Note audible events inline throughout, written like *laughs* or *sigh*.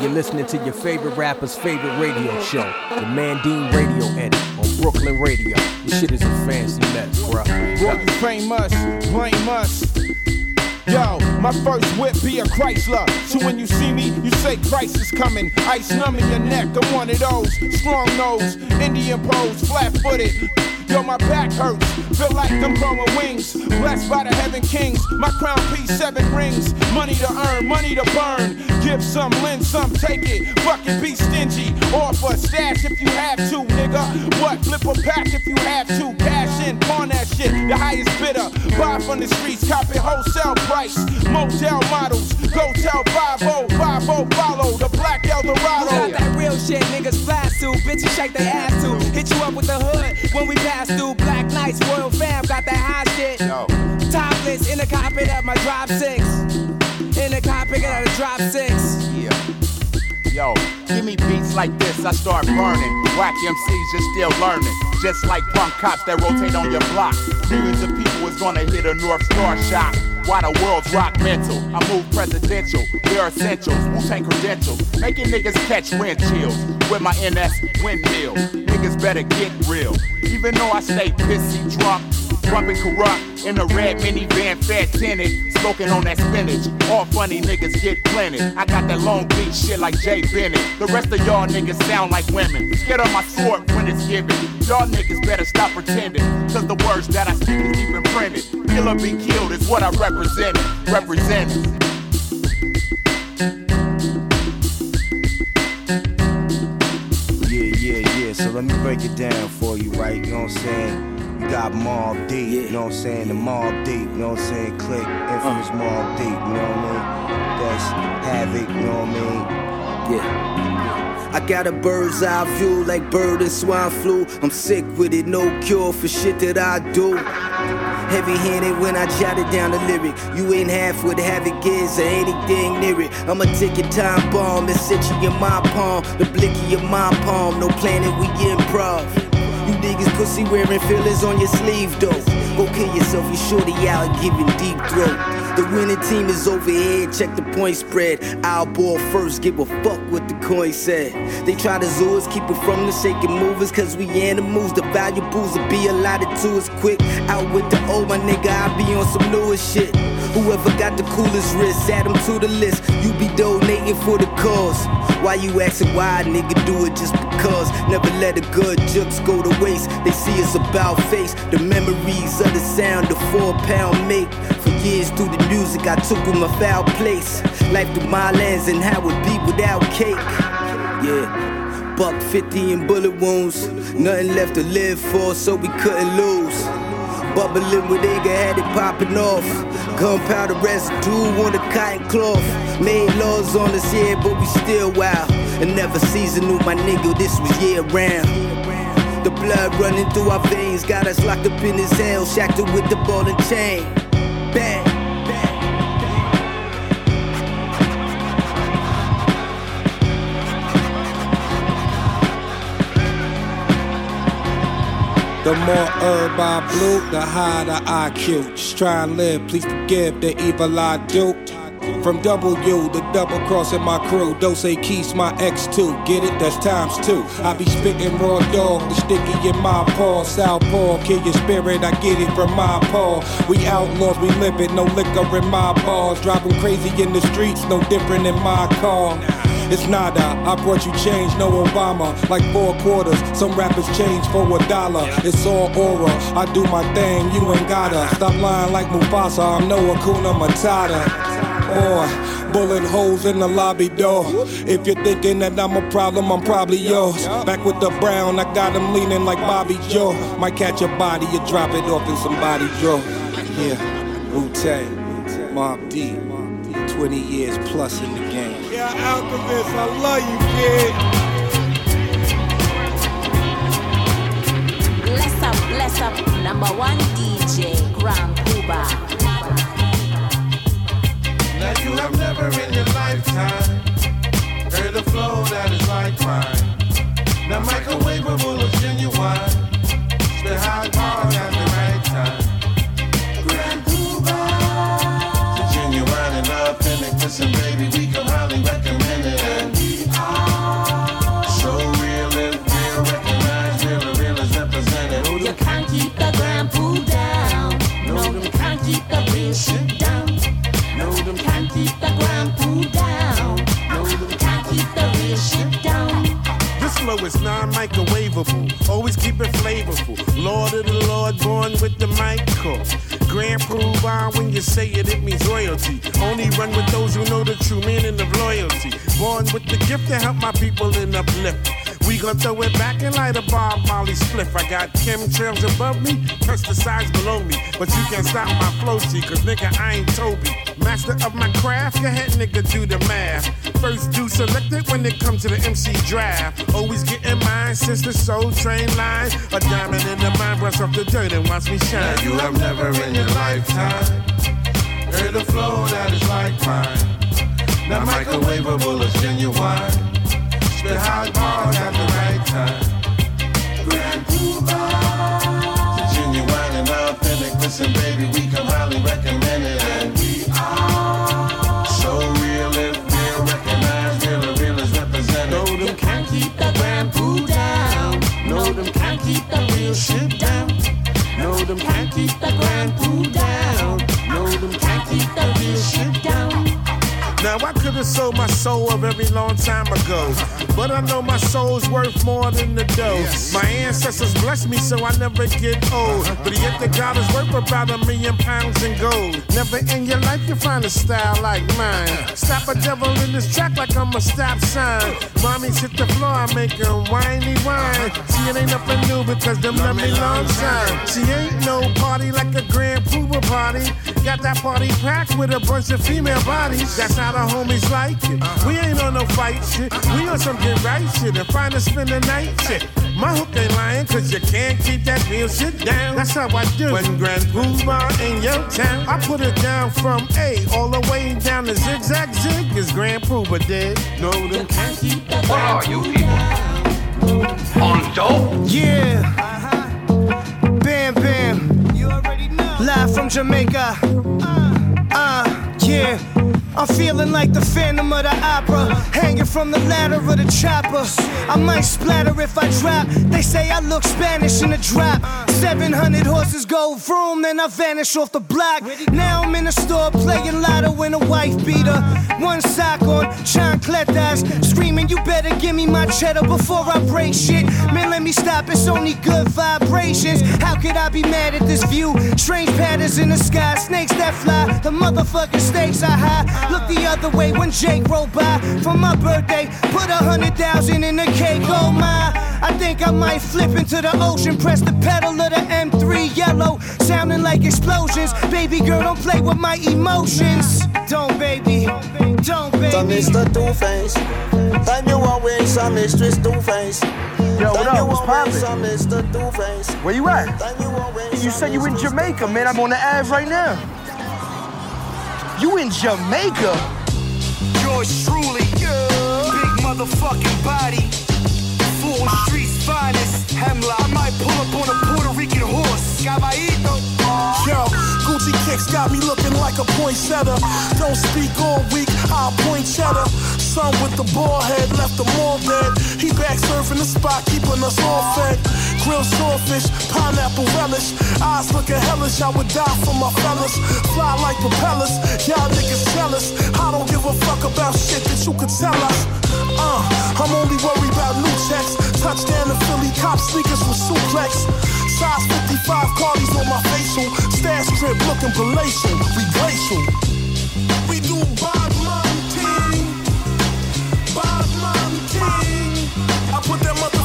You're listening to your favorite rapper's favorite radio show, the Mandine Radio Edit on Brooklyn Radio. This shit is a fancy mess, bruh. Boy, you famous, blame us. Yo, my first whip be a Chrysler. So when you see me, you say Christ is coming. Ice numbing your neck, I'm one of those. Strong nose, Indian pose, flat footed. Yo, my back hurts. Feel like I'm growing wings. Blessed by the heaven kings. My crown piece, seven rings. Money to earn, money to burn. Give some, lend some, take it. Fucking be stingy. Offer stash if you have to, nigga. What? Flip a pack if you have to. Cash in, pawn that shit. The highest bidder. Buy from the streets, cop it wholesale price. Motel models. Go tell 50, 50 follow. The black Eldorado. We got that real shit, niggas flash to. Bitches shake their ass to. Hit you up with the hood when we pass through. Black Knights, Royal Fam, got that high shit. Yo. Topless in the cockpit of my drop six. In the cockpit of the drop six. Yeah. Yo, give me beats like this, I start burning. Whack MCs just still learning. Just like punk cops that rotate on your block. Millions of people is gonna hit a North Star shot. Why the world's rock mental? I move presidential, they're essentials, Wu-Tang credentials. Making niggas catch wind chills with my NS windmill. Niggas better get real. Even though I stay pissy drunk, bumping corrupt in a red minivan, fat tinted, smoking on that spinach. All funny niggas get planted. I got that long beat shit like Jay Bennett. The rest of y'all niggas sound like women. Get on my sword when it's given. Y'all niggas better stop pretending. Cause the words that I speak is deep imprinted. Kill or be killed is what I represent. Represent. Yeah, yeah, yeah. So let me break it down for you, right? You know what I'm saying? You got Mobb Deep, you know what I'm saying? The Mobb Deep, you know what I'm saying? Click, infamous uh. Mobb Deep, you know what I mean? That's Havoc, you know what I mean? Yeah. I got a bird's eye view like bird and swine flu. I'm sick with it, no cure for shit that I do. Heavy handed when I jotted down the lyric. You ain't half what havoc is or anything near it. I'm a ticking time bomb that sit you in my palm. The blicky of my palm, no planet, we improv. You niggas pussy wearing fillers on your sleeve though. Go kill yourself, you shorty out giving deep throat. The winning team is over here, check the point spread. I'll ball first, give a fuck what the coin said. They try to zoo us, keep it from the shaking movers, cause we animals. The valuables will be allotted to us quick. Out with the old, my nigga, I'll be on some newer shit. Whoever got the coolest wrist, add them to the list. You be donating for the cause. Why you asking why, nigga? Do it just because. Never let a good jokes go to waste. They see us about face. The memories of the sound the four pound make. For years through the music, I took with my foul place. Life through my lens and how it be without cake. Yeah. Buck 50 and bullet wounds. Nothing left to live for, so we couldn't lose. Bubbling with nigga had it popping off. Gunpowder residue on the cotton cloth. Made laws on us, yeah, but we still wild. And never seasonal, my nigga, this was year round. The blood running through our veins got us locked up in this hell, shackled with the ball and chain. Bang. The more herb I blew, the higher the IQ. Just try and live, please forgive the evil I do. From W, the double crossing my crew. Dose Keys, my X2. Get it? That's times two. I be spitting raw dog, the sticky in my paw. Southpaw, kill your spirit, I get it from my paw. We outlaws, we live it, no liquor in my bars. Driving crazy in the streets, no different in my car. It's nada, I brought you change, no Obama. Like four quarters, some rappers change for a dollar. It's all aura, I do my thing, you ain't gotta. Stop lying like Mufasa, I'm no Hakuna Matata. Or bullet holes in the lobby door. If you're thinking that I'm a problem, I'm probably yours. Back with the brown, I got him leaning like Bobby Joe. Might catch a body, you drop it off in somebody's drawer. Yeah, Wu Tang, Mob D, 20 years plus in the game. Yeah, Alchemist, I love you, kid. Bless up, bless up, number one DJ, Grand Puba. Now you have never in your lifetime heard a flow that is like mine. Now microwavable is genuine. Spit hot bars at the right time. we can recommend it. And we are so real real, recognize real real is. No, you can't keep the grand down. No, you can't keep the real shit down. No, can't keep the down. No, can't keep the real shit down flow is non-microwavable. Always keep it flavorful. Lord of the Lord, born with the mic cord. Grand prove on when you say it, it means royalty. Only run with those who know the true meaning of loyalty. Born with the gift to help my people in uplift. We gon' throw it back and light a bomb, Molly spliff. I got chemtrails above me, pesticides below me. But you can't stop my flow, see, cause nigga, I ain't Toby. Master of my craft, go ahead, nigga, do the math. First do selected when it comes to the MC draft. Always getting mine since the soul train line. A diamond in the mind, brush off the dirt and watch me shine. Now you have never in your lifetime heard a flow that is like mine. Now microwavable is genuine. Spit hot bars at the right time. Grand Puba. Genuine and authentic. Listen, baby, we can highly recommend it. And we are so real if real. Recognize real and real is represented. Know them can't keep the Grand Poo down. Know them can't keep the real shit down. Know them can't keep the Grand Poo down. Know them can't keep the real shit down. Now I could have sold my soul a very long time ago, but I know my soul's worth more than the dough. My ancestors blessed me so I never get old, but yet the God is worth about a million pounds in gold. Never in your life you find a style like mine. Stop a devil in this track like I'm a stop sign. Mommies hit the floor, I make them whiny whine. See it ain't nothing new because them love me long time. She ain't no party like a Grand Puba party. Got that party packed with a bunch of female bodies. That's how the homies like it. We ain't on no fight shit. We on some get right shit and find a spend the night shit. My hook ain't lying cause you can't keep that real shit down. That's how I do. When Grand Puba in your town, I put it down from A all the way down to zigzag zig is Grand Puba dead. No, them can't keep that What are you people? On dope? Yeah. Uh-huh. Bam Bam. You already know. Live from Jamaica. Uh, yeah. I'm feeling like the Phantom of the Opera, hanging from the ladder of the chopper. I might splatter if I drop. They say I look Spanish in the drop. 700 horses go vroom, then I vanish off the block. Now I'm in the store playing lotto in a wife beater. One sock on, chancletas, screaming, You better give me my cheddar before I break shit. Man, let me stop, it's only good vibrations. How could I be mad at this view? Strange patterns in the sky, snakes that fly, the motherfucking stakes are high. Look the other way when Jake rolled by for my birthday. Put a hundred thousand in the cake, oh my. I think I might flip into the ocean, press the pedal of the M3 yellow, sounding like explosions. Baby girl, don't play with my emotions. Don't, baby. Don't, baby. So Mr. Two Face, time you away, some mistress Two Face. Yo, what up? What's poppin'? Some Mr. Two Face. Where you at? You away, You said you in Jamaica, man. I'm on the Ave right now. You in Jamaica? Yours truly, big motherfucking body, full streets finest. Hemlock, I might pull up on a Puerto Rican horse. Caballito. Yo, Gucci kicks got me looking like a poinsettia. Don't speak all week, I'll point cheddar. Son with the ball head left them all dead. He back surfing the spot, keeping us all fed. Grilled swordfish, pineapple relish. Eyes looking hellish, I would die for my fellas. Fly like propellers, y'all niggas jealous. I don't give a fuck about shit that you could tell us. Uh, I'm only worried about new checks. Touchdown to Philly, cop sneakers with suplex. Size 55 cardies on my facial. Stash crib looking palatial. We glacial. We do ting. Bad man ting. I put that motherfucker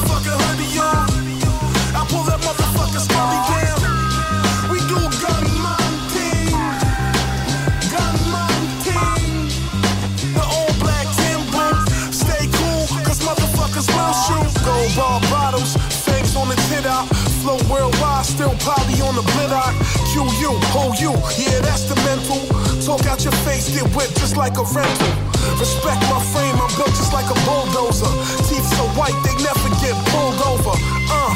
Flow worldwide, still poly on the blitter. QU, ho you, yeah, that's the mental. Talk out your face, get whipped just like a rental. Respect my frame, I'm built just like a bulldozer. Teeth so white, they never get pulled over. Uh,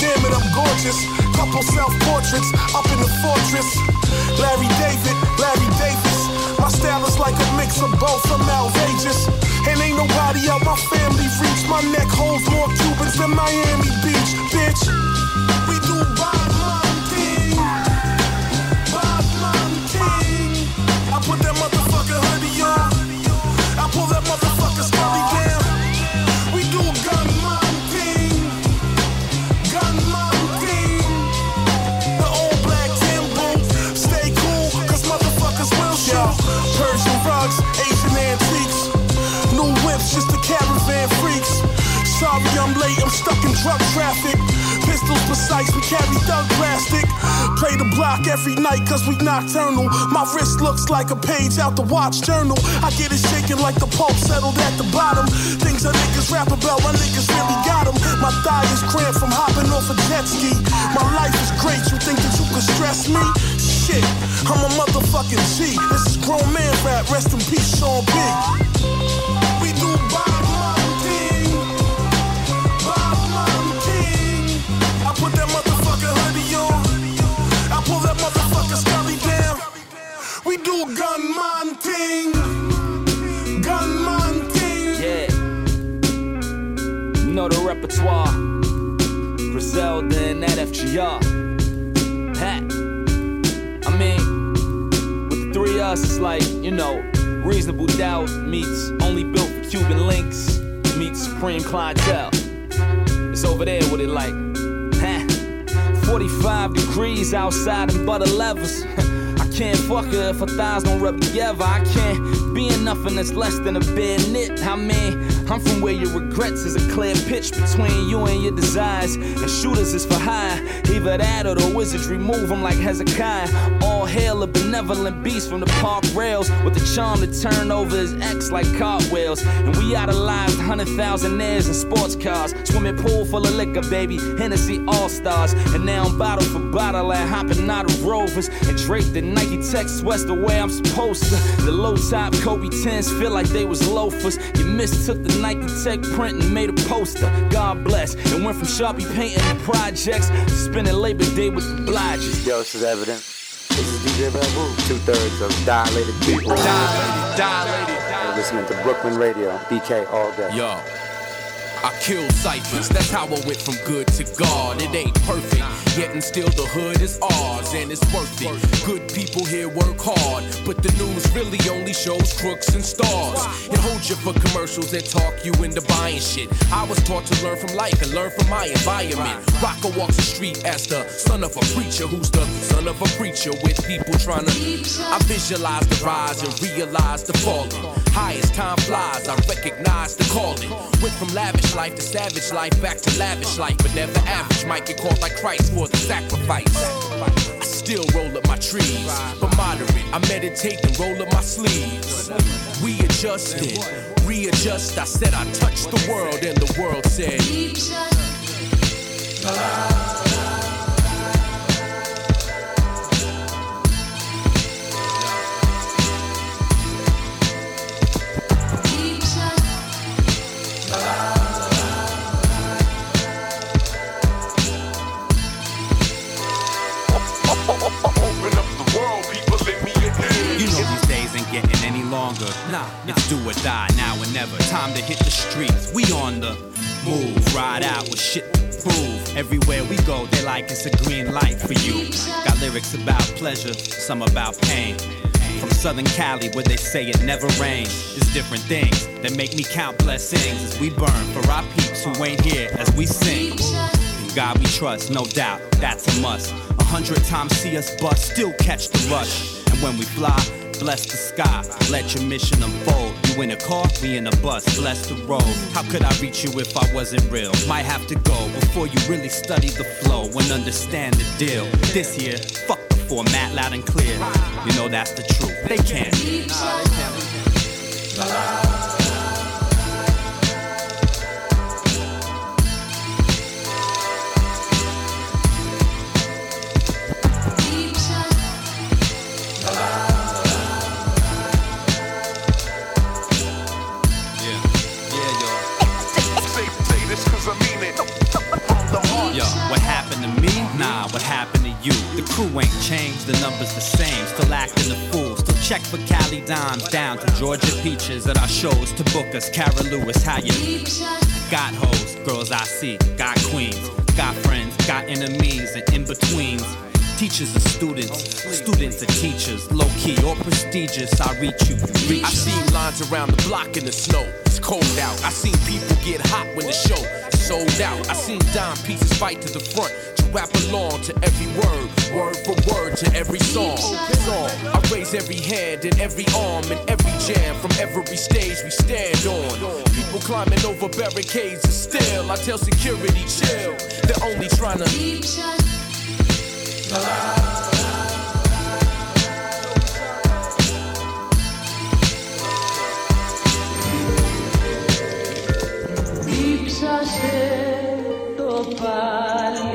damn it, I'm gorgeous. Couple self portraits up in the fortress. Larry David, Larry Davis. My style is like a mix of both, I'm outrageous. And ain't nobody out my family reach. My neck holds more Cubans than Miami Beach, bitch. put that motherfucker hoodie on. I pull that motherfucker scrubby down. We do gun mom. Gun mom. The old black Timbo. Stay cool, cause motherfuckers will show. Persian rugs, Asian antiques. New whips, just a caravan freaks. Sorry I'm late, I'm stuck in drug traffic. Pistols precise, we carry thug plastic. Play the block every night cause we nocturnal. My wrist looks like a page out the watch journal. I get it shaking like the pulp settled at the bottom. Things that niggas rap about, my niggas really got them. My thigh is cramped from hopping off a jet ski. My life is great, you think that you could stress me? Shit, I'm a motherfucking G. This is grown man rap, rest in peace, Sean Big. We do Bob do gunman thing. Gunman thing. Yeah. Know the repertoire. Griselda and that FGR. Hat. I mean, with the three us, it's like, you know, reasonable doubt meets only built for Cuban links meets supreme clientele. It's over there with it like, huh? 45 degrees outside and butter levels. *laughs* Can't fuck her if her thighs don't rub together. I can't be in nothing that's less than a bare knit. I mean, I'm from where your regrets is a clear pitch between you and your desires. And shooters is for hire. Either that or the wizardry move 'em like Hezekiah. All hail a benevolent beast from the park rails with the charm to turn over his ex like cartwheels. And we idolized 100,000 airs in sports cars. Swimming pool full of liquor, baby. Hennessy All Stars. And now I'm bottle for bottle and hopping out of rovers. And draped in Nike Tech sweats the way I'm supposed to. The low top Kobe 10s feel like they was loafers. You mistook the Nike Tech print and made a poster. God bless. And went from Sharpie painting to projects to spending Labor Day with the Blodges. Yo, this is evidence. This is DJ Babu. Two thirds of dilated people. Dilated, dilated. You're listening to Brooklyn Radio, BK all day. Yo. I kill ciphers, that's how I went from good to God. It ain't perfect, yet and still the hood is ours, and it's worth it. Good people here work hard, but the news really only shows crooks and stars. It holds you for commercials that talk you into buying shit. I was taught to learn from life and learn from my environment. Rocker walks the street as the son of a preacher, who's the son of a preacher with people trying to. I visualize the rise and realize the falling. High as time flies, I recognize the calling. Went from lavish life to savage life, back to lavish life, but never average. Might get caught like Christ for the sacrifice. I still roll up my trees, but moderate. I meditate and roll up my sleeves. We adjusted, readjust. I said I touched the world, and the world said. You go, they like it's a green light for you. Got lyrics about pleasure, some about pain. From Southern Cali, where they say it never rains. It's different things that make me count blessings as we burn for our peeps who ain't here as we sing. In God we trust, no doubt, that's a must. A hundred times see us bust, still catch the rush. And when we fly, bless the sky, let your mission unfold. You in a car, we in a bus, bless the road. How could I reach you if I wasn't real? Might have to go before you really study the flow and understand the deal. This here, fuck the format loud and clear. You know that's the truth. They can't. Yo, you? The crew ain't changed, the numbers the same. Still acting the fool. Still check for Cali dimes down to Georgia peaches at our shows to book us. Cara Lewis, how you? Got hoes, girls I see. Got queens, got friends, got enemies and in betweens. Teachers and students, students and teachers, low key or prestigious. I reach you, you reach I seen lines around the block in the snow. It's cold out. I seen people get hot when the show sold out. I seen dime pieces fight to the front to rap along to every word, word for word to every song. song. I raise every hand and every arm and every jam from every stage we stand on. People People climbing over barricades and still I tell security chill. They're only trying to Ήψασε το πάλι.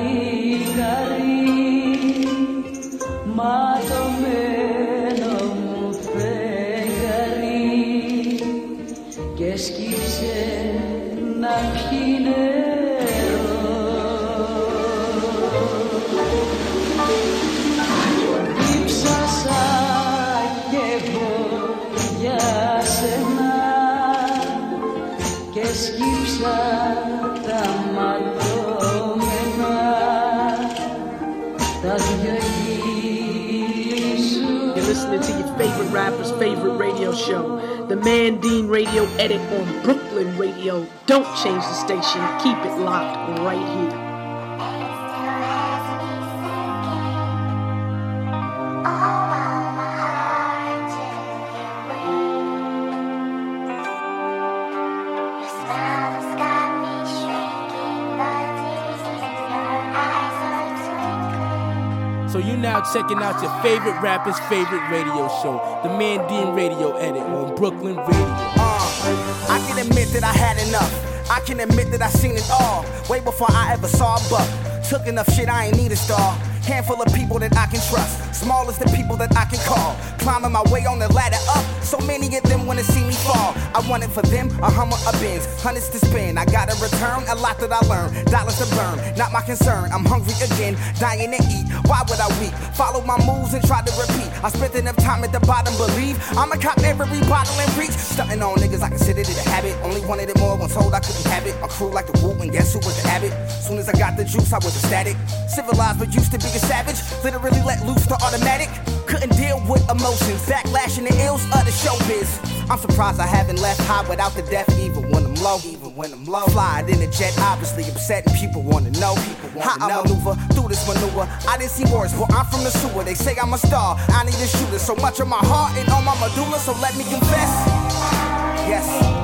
Favorite rapper's favorite radio show, the Mandine Radio Edit on Brooklyn Radio. Don't change the station, keep it locked right here. Now checking out your favorite rapper's favorite radio show, the Mandine Radio Edit on Brooklyn Radio. Uh, I can admit that I had enough. I can admit that I seen it all. Way before I ever saw a buck. Took enough shit, I ain't need a star. Handful of people that I can trust. Small as the people that I can call. Climbing my way on the ladder up. So many of them wanna see me fall. I want it for them, a hummer, a Benz. Hundreds to spend. I gotta return a lot that I learned. Dollars to burn, not my concern. I'm hungry again, dying to eat. Why would I weep? Follow my moves and try to repeat. I spent enough time at the bottom, believe. I'ma cop every bottle and reach. Stunting on niggas, I considered it a habit. Only wanted it more when told I couldn't have it. My crew like the woo, and guess who was the habit? Soon as I got the juice, I was ecstatic. Civilized, but used to be a savage. Literally let loose the automatic. Couldn't deal with emotions. Backlash and the ills of the showbiz. I'm surprised I haven't left high without the death, even when I'm low. Even when I'm low. Flying in a jet, obviously upset, and people wanna know. People wanna How I maneuver through this maneuver. I didn't see words, but I'm from the sewer. They say I'm a star. I need a shooter. So much of my heart and on my medulla, so let me confess. Yes.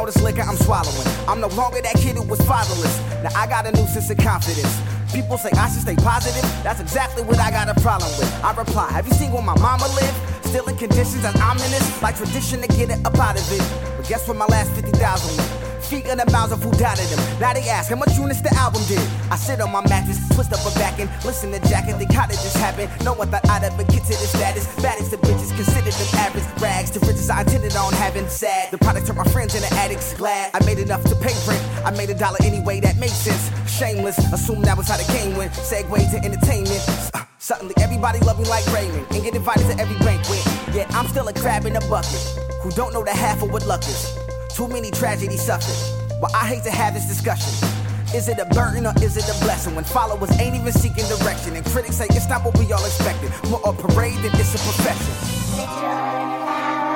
All this liquor I'm swallowing. I'm no longer that kid who was fatherless. Now I got a new sense of confidence. People say I should stay positive. That's exactly what I got a problem with. I reply, Have you seen where my mama lived? Still in conditions as ominous, like tradition to get it up out of it. But guess what my last 50,000 went? Feet in the mouths of who doubted him. Now they ask how much units the album did. I sit on my mattress, twist up a back and listen to Jack and think how did this happen? No one thought I'd ever get to this status. Baddest of bitches considered them average. Rags to riches I intended on having. Sad. The product turned my friends into addicts. Glad I made enough to pay rent. I made a dollar anyway, that made sense. Shameless, assume that was how the game went. Segue to entertainment. Uh, Suddenly everybody love me like Raymond and get invited to every banquet. Yet I'm still a crab in a bucket who don't know the half of what luck is. Too many tragedies suffered. But I hate to have this discussion. Is it a burden or is it a blessing when followers ain't even seeking direction and critics say it's not what we all expected? More a parade than it's a profession.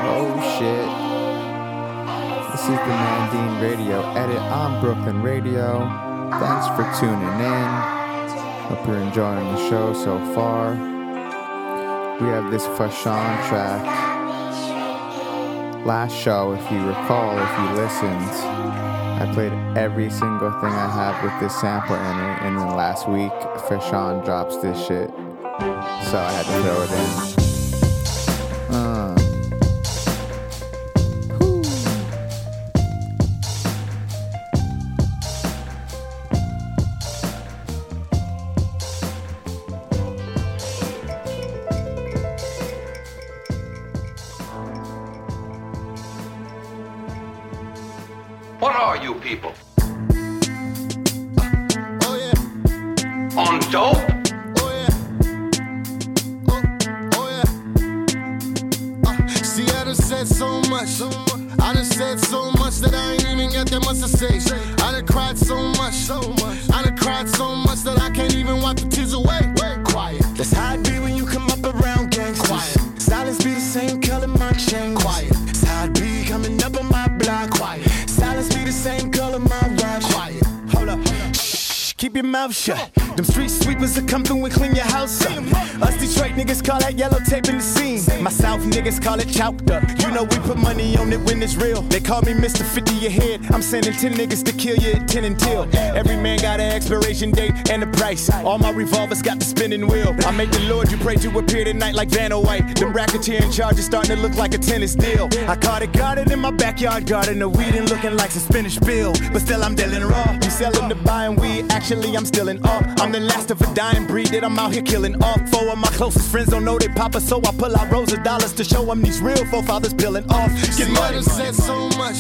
Oh shit. This is the Mandine Radio edit on Brooklyn Radio. Thanks for tuning in. Hope you're enjoying the show so far. We have this Fashawn track. Last show, if you recall, if you listened, I played every single thing I have with this sample in it, and then last week, Fashawn drops this shit. So I had to throw it in. It when it's real. They call me Mr. 50 your head. I'm sending 10 niggas to kill you at 10 until. Every man got an expiration date and a price. All my revolvers got the spinning wheel. I make the Lord you pray to appear tonight like Vanna White. Them racketeering charges starting to look like a tennis deal. I caught it garden in my backyard garden. The weed and looking like some Spanish bill. But still I'm dealing raw. You selling the buying weed. Actually I'm still in awe. I'm the last of a dying breed that I'm out here killing off. Four of my closest friends don't know they papa, so I pull out rows of dollars to show them these real forefathers peeling off. Get See, I done said so much.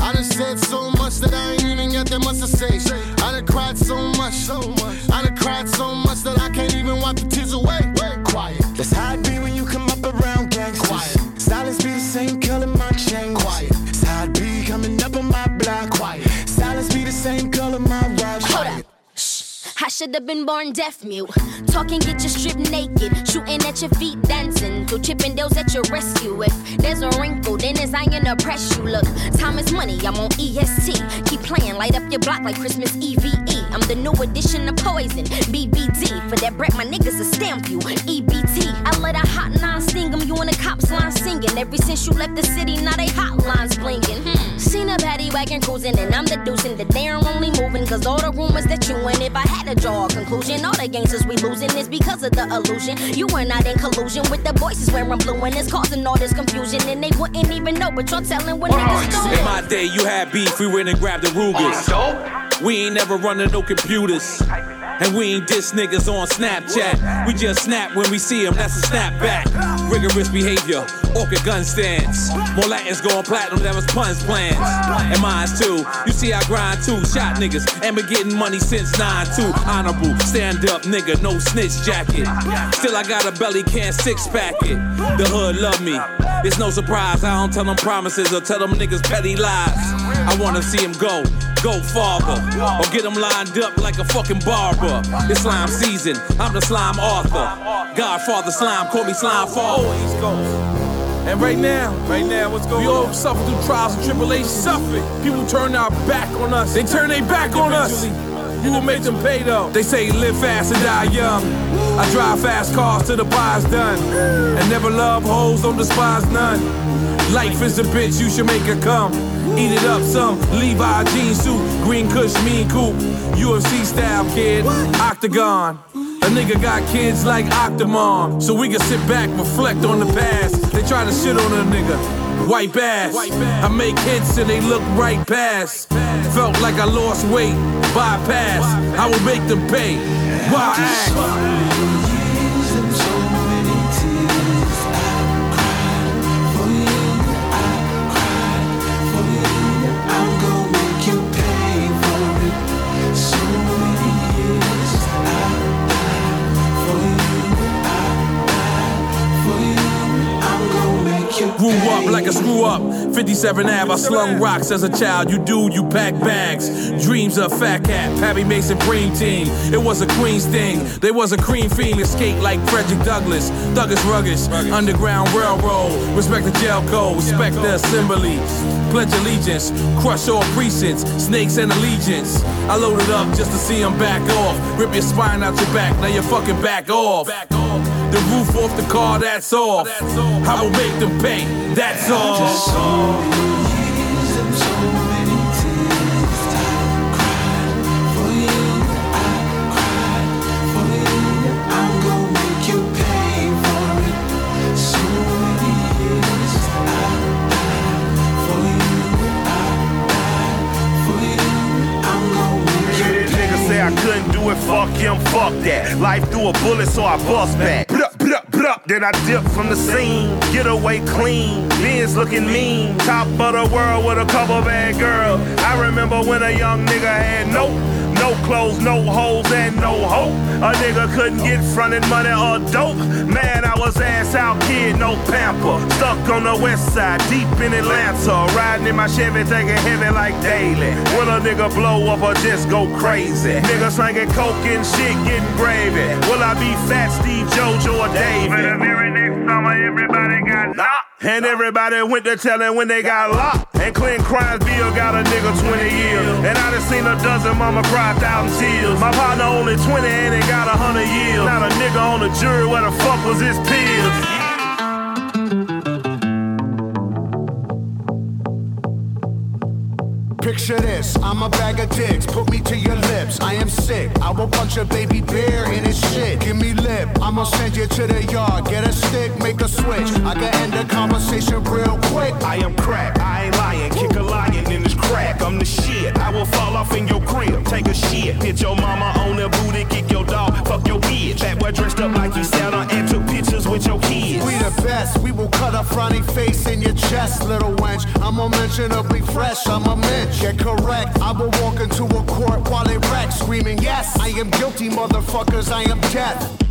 I done said so much that I ain't even got that much to say. I done cried so much. I done cried so much that I can't even wipe the tears away. Quiet. That's how it be when you come up around should have been born deaf mute. Talking, get you stripped naked. Shooting at your feet, dancing. Through Chippendales at your rescue. If there's a wrinkle, then it's iron to press you. Look, time is money, I'm on EST. Keep playing, light up your block like Christmas EVE. I'm the new edition of Poison. BBD. For that bread, my niggas will stamp you. EBT. I let a hot nine sting sting 'em, you in a cop's line singing. Ever since you left the city, now they hotlines blinking. Hmm. Seen a paddy wagon cruising, and I'm the deuce, and that they're only moving. Cause all the rumors that you in, if I had to draw a conclusion, all the gangsters we losing is because of the illusion. You were not in collusion with the voices wearing blue, and it's causing all this confusion. And they wouldn't even know, but you're telling what niggas In my day, you had beef, we went and grabbed the Rugers. We ain't never running no computers. And we ain't diss niggas on Snapchat. We just snap when we see them, that's a snapback. Rigorous behavior, orchid gun stands. More Latins going platinum than was Pun's plans. And mine's too. You see, I grind too. Shot niggas, and been getting money since 9 2. Honorable, stand up nigga, no snitch jacket. Still, I got a belly can six pack it. The hood love me. It's no surprise, I don't tell them promises or tell them niggas petty lies. I wanna see him go, go farther. Or get him lined up like a fucking barber. It's slime season, I'm the slime author. Godfather slime, call me slime. East Coast. And right now, right now, what's going we all suffer through trials and tribulations. Suffer. People turn our back on us. They turn their back on us. You will make them pay though. They say live fast and die young. I drive fast cars till the buy's done. And never love hoes, don't despise none. Life is a bitch, you should make her come. Eat it up some Levi jean suit, green kush, mean coupe. UFC style kid, octagon. A nigga got kids like Octomom, so we can sit back, reflect on the past. They try to shit on a nigga, white ass. I make hits and they look right past. Felt like I lost weight, bypass. I will make them pay. Why act? Grew up like a screw up. 57 Ave, I slung rocks as a child. You do, you pack bags. Dreams of fat cat, Pappy Mason Preem team. It was a Queen's thing. There was a cream fiend escape like Frederick Douglass. Douglas Ruggers, Underground Railroad. Respect the jail code, respect the assembly. Pledge allegiance, crush all precincts, snakes and allegiance. I loaded up just to see him back off. Rip your spine out your back, now you're fucking back off. The roof off the car, that's off. I will make them pay, that's all. Niggas say I couldn't do it, fuck him, fuck that. Life threw a bullet, so I bust back. I dip from the scene, get away clean. Ben's looking mean, top of the world with a couple bad girls. I remember when a young nigga had no, no clothes, no holes, and no hope. A nigga couldn't get frontin' money or dope. Man, I was ass out kid, no pamper. Stuck on the west side, deep in Atlanta. Riding in my Chevy, taking heavy like daily. When a nigga blow up or just go crazy. Niggas slanging coke and shit, getting gravy. Will I be fat Steve, Jojo, or David? The very next summer, everybody got knocked. And everybody went to tellin' when they got locked. And Clint Crimes Bill got a nigga 20 years. And I done seen a dozen mama cry thousand tears. My partner only 20 and he got a hundred years. Not a nigga on the jury, where the fuck was his pills? Picture this, I'm a bag of dicks, put me to your lips. I am sick, I will punch a baby bear in his shit. Give me lip, I'ma send you to the yard. Get a stick, make a switch. I can end the conversation real quick. I am crack, I ain't lying. Kick a lion in his crack. I'm the shit. I will fall off in your crib, take a shit. Hit your mama on the booty, kick your dog, fuck your bitch. That boy dressed up like you sat on and took pictures with your kids. We the best, we will cut a frowny face in your chest, little wench. I'm unmentionably fresh, I'm a mensch. Get correct, I will walk into a court while it wrecks, screaming, Yes, I am guilty, motherfuckers, I am death.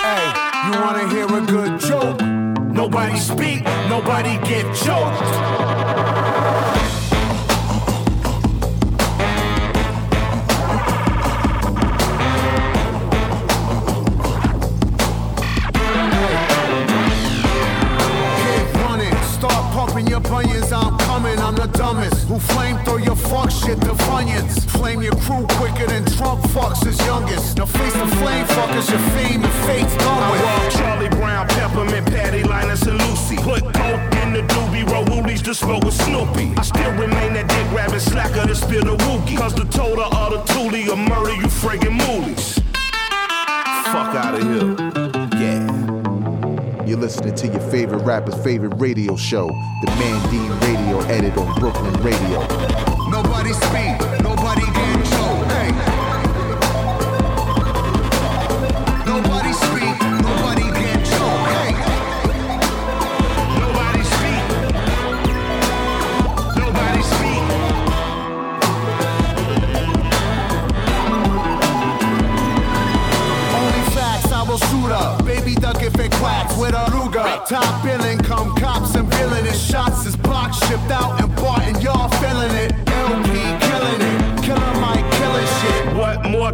Hey, you wanna hear a good joke? Nobody speak, nobody get choked. Your bunions. Dumbest. Flame throw your fuck shit to funyuns? Flame your crew quicker than Trump fucks his youngest. Now face the flame fuckers, your fame and fate's done I with. walk Charlie Brown, Peppermint, Patty, Linus, and Lucy. Put coke in the doobie, roll woolies to smoke with Snoopy. I still remain that dick rabbit slacker to spill the wookie. Cause the total of the toolie will murder you friggin' moolies. Fuck out of here. Listening to your favorite rapper's favorite radio show, the Mandine Radio Edit on Brooklyn Radio. Nobody speak, nobody get choked. Hey. With a Ruger. Top billing, come cops and villainous shots is box shipped out and bought and y'all feeling it.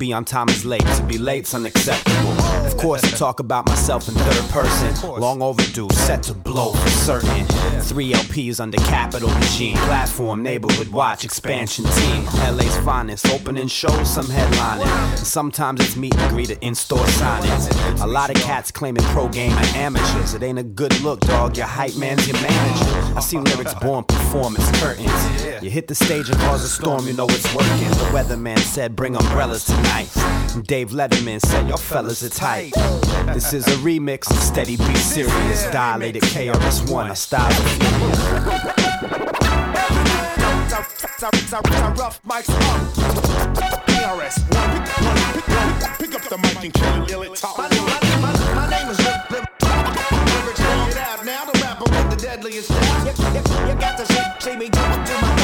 Be on time is late, to be late's unacceptable. Of course, I talk about myself in third person. Long overdue, set to blow for certain. Three LPs under capital machine. Platform, neighborhood watch, expansion team. LA's finest, opening shows, some headlining. Sometimes it's meet and greet in store signings. A lot of cats claiming pro game are amateurs. It ain't a good look, dog. Your hype man's your manager. I see lyrics born performance curtains. You hit the stage and cause a storm, you know it's working. The weatherman said, bring umbrellas tonight. And Dave Letterman said, your fellas are tight. This is a remix of Steady Be Serious. Dilated KRS-One, a style Rough mics up. KRS-One. Pick up the mic and kill it, ill it, talk. My name is see, me do, do my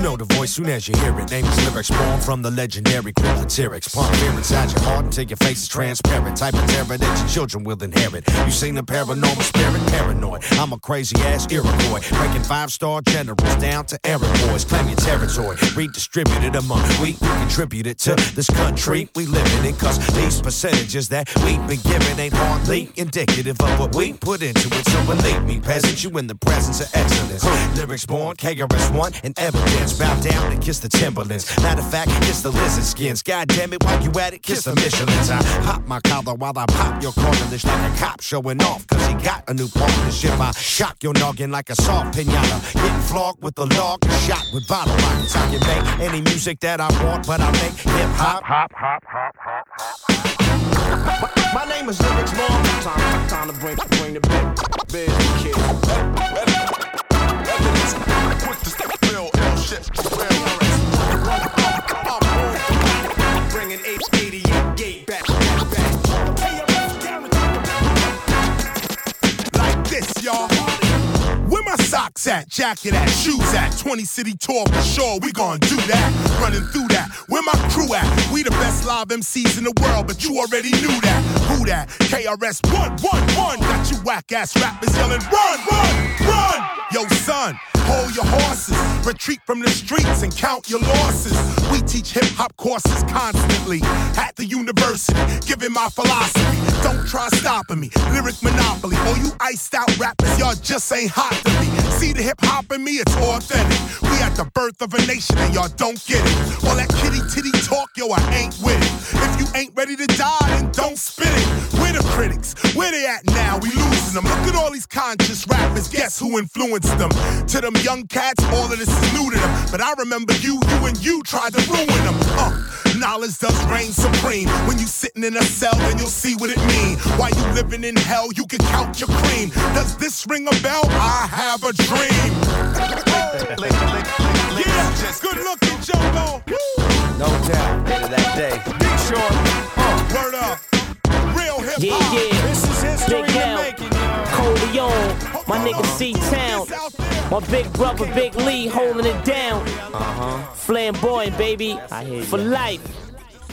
You know the voice soon as you hear it. Name is lyrics born from the legendary Latyrx. Pump fear inside your heart until your face is transparent. Type of terror that your children will inherit. You seen the paranormal spirit? Paranoid. I'm a crazy ass Iroquois. Breaking five star generals down to errand boys. Claim your territory. Redistribute it among we who contributed to this country we living in. Cause these percentages that we've been given ain't hardly indicative of what we put into it. So believe me, peasants, you in the presence of excellence. Lyrics born, KRS-One, and evidence. Bow down and kiss the Timberlands. Matter of fact, kiss the lizard skins. God damn it, while you at it, kiss the Michelins. I pop my collar while I pop your cartilage like a cop showing off. Cause he got a new partnership. I shock your noggin like a soft pinata. Getting flogged with a log, shot with bottle rockets. I can make any music that I want, but I make hip hop. Hop, hop, hop, hop, hop. My name is Lyrics Long. Time, time to bring, bring the big, big kid. Jacket at, shoes at? 20 city tour for sure, we gon' do that. Running through that. Where my crew at? We the best live MCs in the world, but you already knew that. Who that? KRS 111. Got you whack ass rappers yelling, run, run, run. Yo, son, hold your horses. Retreat from the streets and count your losses. We teach hip hop courses constantly at the university, giving my philosophy. Don't try stopping me. Lyric monopoly. All you iced out rappers, y'all just ain't hot to me. See the hip hop in me, it's authentic. We at the birth of a nation and y'all don't get it. All that kitty titty talk, yo, I ain't with it. If you ain't ready to die, then don't spit it. Where the critics? Where they at now? We losing them. Look at all these conscious rappers. Guess who influenced them? To them young cats, all of this is new to them. But I remember you, you and you tried to ruin them. Uh, knowledge does reign supreme. When you sitting in a cell, then you'll see what it mean. While you living in hell, you can count your cream. Does this ring a bell? I have a dream. yeah, good looking Jumbo. No doubt. That day. Big Short. Uh, word up. Real hip Yeah, hop. yeah. This is history Big L, the making, y'all. Coleon, my nigga C Town. My big brother Big Lee holding it down. Uh-huh. Flamboyant, baby. I hear For life.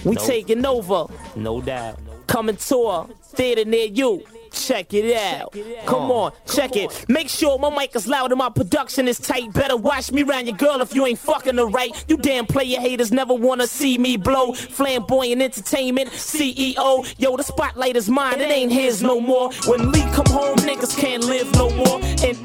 We Nope. taking over. No doubt. Coming to a theater near you. Check it out. Come on, check it. Make sure my mic is loud and my production is tight. Better watch me round your girl if you ain't fucking the right. You damn player haters never wanna see me blow. Flamboyant entertainment, CEO. Yo, the spotlight is mine, it ain't his no more. When Lee come home, niggas can't live no more. And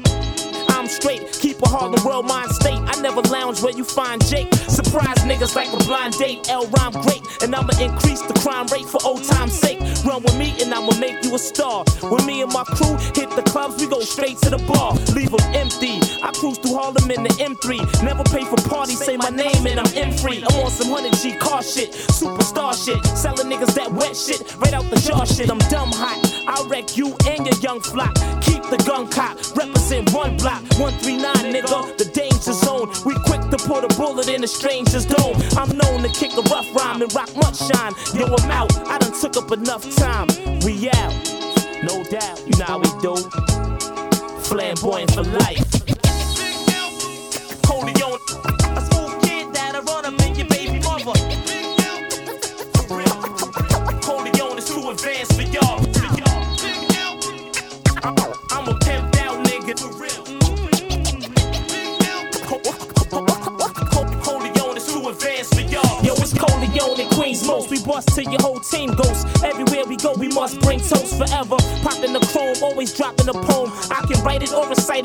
Straight, keep a Harlem world mind state. I never lounge where you find Jake. Surprise niggas like a blind date. L rhyme great, and I'ma increase the crime rate for old time's sake. Run with me and I'ma make you a star. When me and my crew hit the clubs, we go straight to the bar. Leave them empty. I cruise through Harlem in the M3. Never pay for parties, say my name and I'm M free. I'm on some 100 G car shit, superstar shit. Selling niggas that wet shit, right out the jar shit. I'm dumb hot. I'll wreck you and your young flock. Keep the gun cop, represent one block. 139, nigga, the danger zone. We quick to put a bullet in a stranger's dome. I'm known to kick a rough rhyme and rock much shine. Yo, I'm out. I done took up enough time. We out. No doubt. You know how we do. Flamboyant for life. Holy on. A smooth kid that'll run up in your baby mother.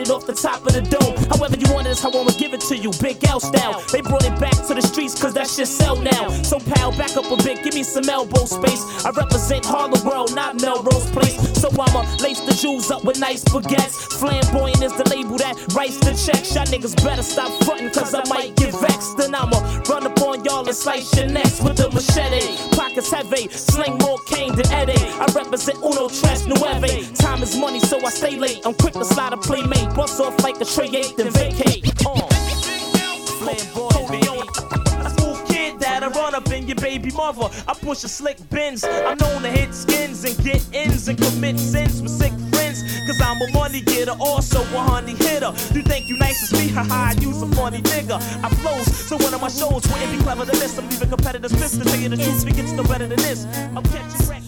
It off the top of the dome. However you want it is how I'ma give it to you. Big L style. They brought it back to the streets cause that shit sell now. So pal, back up a bit, give me some elbow space. I represent Harlem World, not Melrose Place. So I'ma lace the jewels up with nice baguettes. Flamboyant is the label that writes the checks. Y'all niggas better stop frontin' cause I might get vexed. Then I'ma run up on y'all and slice your necks with the machete. Pockets heavy, sling more cane than Eddie. I represent Uno Tres Nueve. Is money, so I stay late. I'm quick to slide a playmate. Bust off like a tray eight, then vacate. Uh. Flamboyant, a smooth kid that'll run up in your baby mother. I push a slick Benz. I'm known to hit skins and get ins and commit sins with sick friends. Cause I'm a money getter, also a honey hitter. You think you nice as me? Haha, you a funny nigga. I flows, so one of my shows wouldn't be clever than this. I'm leaving competitors pissed to tell you the truth. It gets no better than this. I'm catching wreck.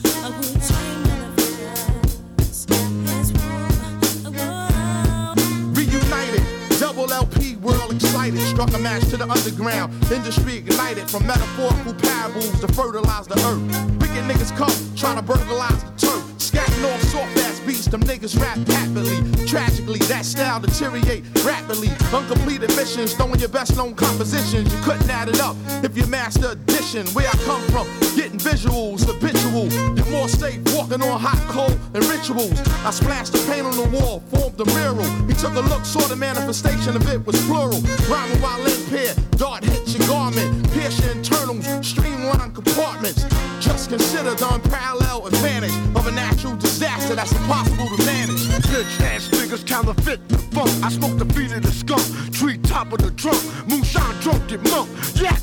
World excited. Struck a match to the underground. Industry ignited from metaphorical parables to fertilize the earth. Wicked niggas come, trying to burglarize the turf. Scatting off soft beats, them niggas rap happily. Tragically, that style deteriorate rapidly. Uncompleted missions, throwing your best known compositions. You couldn't add it up if you master addition. Where I come from, getting visuals, habitual. You're more safe walking on hot coal and rituals. I splashed the paint on the wall, formed a mural. He took a look, saw the manifestation of it was plural. Rhyming while impaired, dart hits your garment, pierce your internals, streamline compartments. Just consider the unparalleled advantage of a natural disaster that's impossible to manage. Bitch ass niggas counterfeit the funk. I smoke the feet of the skunk, tree top of the trunk, moonshine drunk get monk. Yeah,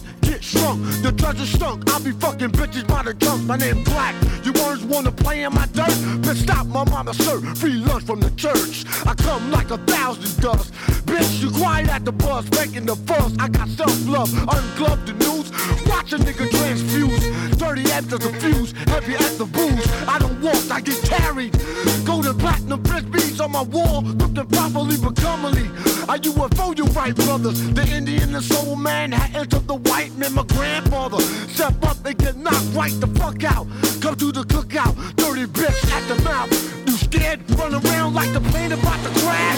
shrunk. The treasure stunk. I be fucking bitches by the junk. My name Black. You words wanna play in my dirt? Bitch, stop my mama sir. Free lunch from the church. I come like a thousand dust. Bitch, you quiet at the bus, making the fuss. I got self-love, ungloved the news. Watch a nigga transfuse. Dirty after the fuse, heavy at the booze. I don't walk, I get carried. Golden platinum beads on my wall, looking properly but comely. I UFO you right, brothers. The Indian and soul man had entered the white man, my grandfather. Step up and get knocked right the fuck out. Come to the cookout, dirty bitch at the mouth. You scared? Run around like the plane about to crash.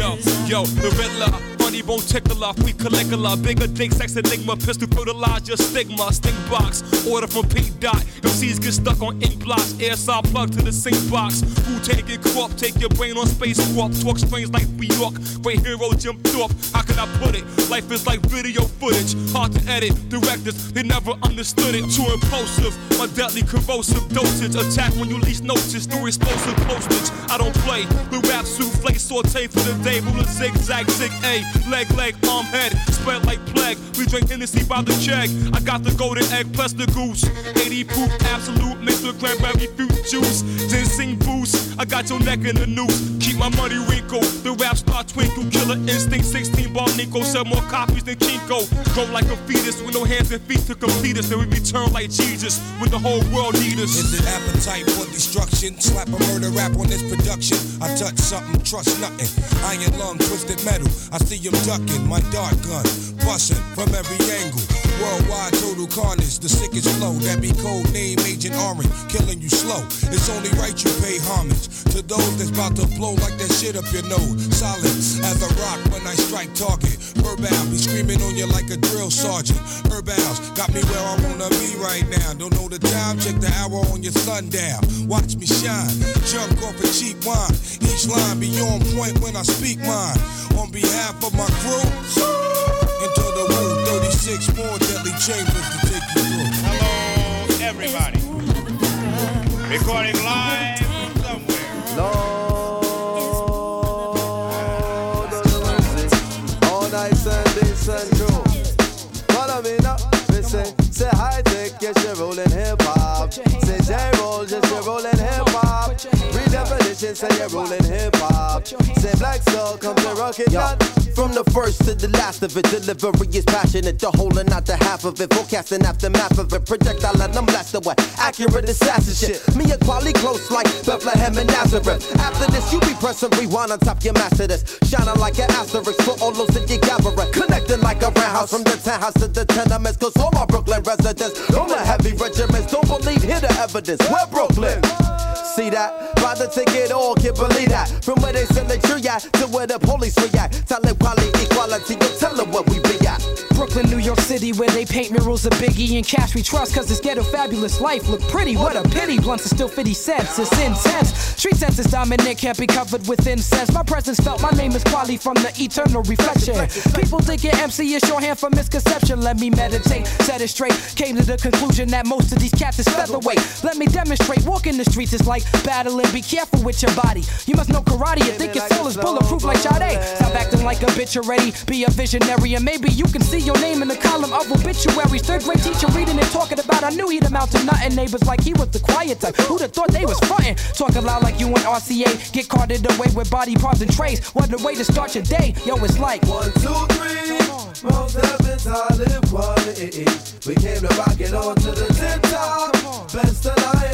Yo, yo, the Riddler, funny bone tickler, we Caligula, bigger dick, sex enigma, pistol fertilize your stigma, stink box, order from Pete Dot. MCs get stuck on ink blocks, air saw plug to the sink box. Who take it crop, take your brain on space warp, talk strange like New York, great hero Jim Thorpe. How can I put it? Life is like video footage, hard to edit. Directors, they never understood it. Too impulsive, my deadly corrosive dosage. Attack when you least notice, through explosive postage. I don't play, the rap souffle saute for the day, ruler zigzag, zig A, leg, leg, arm, head, spread like plague. We drink Hennessy by the check. I got the golden egg plus the goose. 80 proof, Absolut, mixed with cranberry fruit juice. Ginseng boost, I got your neck in the noose. Keep my money wrinkle, the rap star twinkle. Killer instinct, 16 bar Nico. Sell more copies than Kinko. Grow like a fetus with no hands and feet to complete us. Then we return like Jesus when the whole world need us. Is it appetite for destruction? Slap a murder rap on this production. I touch something, trust nothing. Iron lung, twisted metal. I see him ducking my dart gun, busting from every angle. Worldwide total carnage, the sickest flow. That be code name Agent Orange, killing you slow. It's only right you pay homage to those that's about to blow like that shit up your nose. Solid as a rock when I strike target. Verbal be screaming on you like a drill sergeant. Herbals got me where I wanna be right now. Don't know the time, check the hour on your sundial. Watch me shine, jump off a cheap wine. Each line be on point when I speak mine. On behalf of my crew, into the room, 36 more deadly chambers to take you through. Hello, everybody. Recording live from somewhere. All nice and decent crew. Follow me now. Me say, say Hi-Tek, yes, you're rolling hip hop. Say J roll, yes, you're rolling hip hop. Redefinition, say you're rolling hip hop. Say black soul, come to rock it. From the first to the last of it, delivery is passionate. The whole and not the half of it. Forecasting aftermath of it. Projectile let them blast away. Accurate assassin shit. Me and quality close like Bethlehem and Nazareth. After this, you be pressing rewind on top your master this. Shining like an asterisk for all those that you gather. Connecting like a roundhouse from the townhouse to the tenements. Cause all my Brooklyn residents, all the heavy regiments, don't believe, hear the evidence. We're Brooklyn. See that? Buy the ticket, all can't believe that. From where they send the tree at to where the police react. Tell them quality, equality, you tell them what we be at. Brooklyn, New York City, where they paint murals of Biggie and Cash we trust, cause this ghetto fabulous life look pretty. What a pity, blunts are still 50 cents, it's intense. Street sense is dominant, can't be covered with incense. My presence felt, my name is Kweli from the eternal reflection. People think your MC is shorthand for misconception. Let me meditate, set it straight. Came to the conclusion that most of these cats is featherweight. Let me demonstrate, walking the streets is like battling, be careful with your body. You must know karate, you think your soul is bulletproof like Sade. Stop acting like a bitch already, be a visionary, and maybe you can see your name name in the column of obituaries. Third grade teacher reading and talking about. I knew he'd amount to nothing. Neighbors like he was the quiet type. Who'd have thought they was frontin'? Talking loud like you and RCA. Get carted away with body parts and trays. What a way to start your day. Yo, it's like one, two, three. Mos Def and Talib Kweli. We came to rock it on to the tip top. Best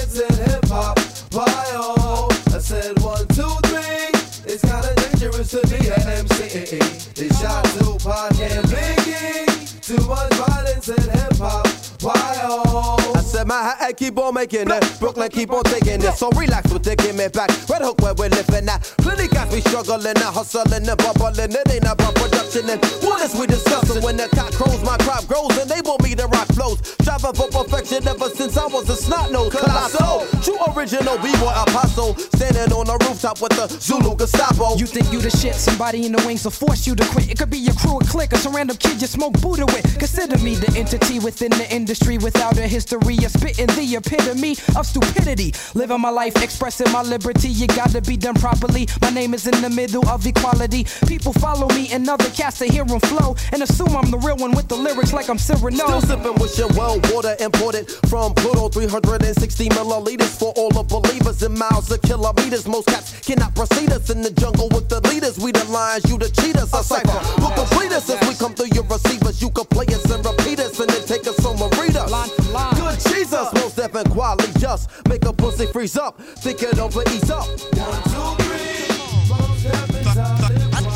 alliance in hip hop. Why oh? I said one, two, three. It's kinda dangerous to be an MC. They shot Tupac and Biggie. Too much violence in hip hop. Why oh? My hat keep on making it. Brooklyn keep on taking it. So relax with the give me back. Red Hook where we're living at. Plenty guys we struggling and hustling and bubbling. It ain't about production and what is we discussing? When the cock crows, my crop grows and they want me to rock flows. Striving for perfection ever since I was a snot nose. Colossal, true original b-boy apostle. Standing on the rooftop with the Zulu Gestapo. You think you the shit, somebody in the wings will force you to quit. It could be your crew, a clique, or some random kid you smoke Buddha with. Consider me the entity within the industry without a history of spitting the epitome of stupidity. Living my life, expressing my liberty, you gotta be done properly. My name is in the middle of equality. People follow me and other cats to hear them flow and assume I'm the real one with the lyrics like I'm Cyrano. Still sipping with your well water imported from Pluto, 360 milliliters for all the believers in miles of kilometers. Most cats cannot proceed us in the jungle with the leaders. We the lions, you the cheaters. A cipher will complete us as we come through your receivers. You can play us and repeat us and then take us on the readers. Good Jesus, Mos Def and quality just make a pussy freeze up. Think it over, ease up. One, two, three. Mos Def and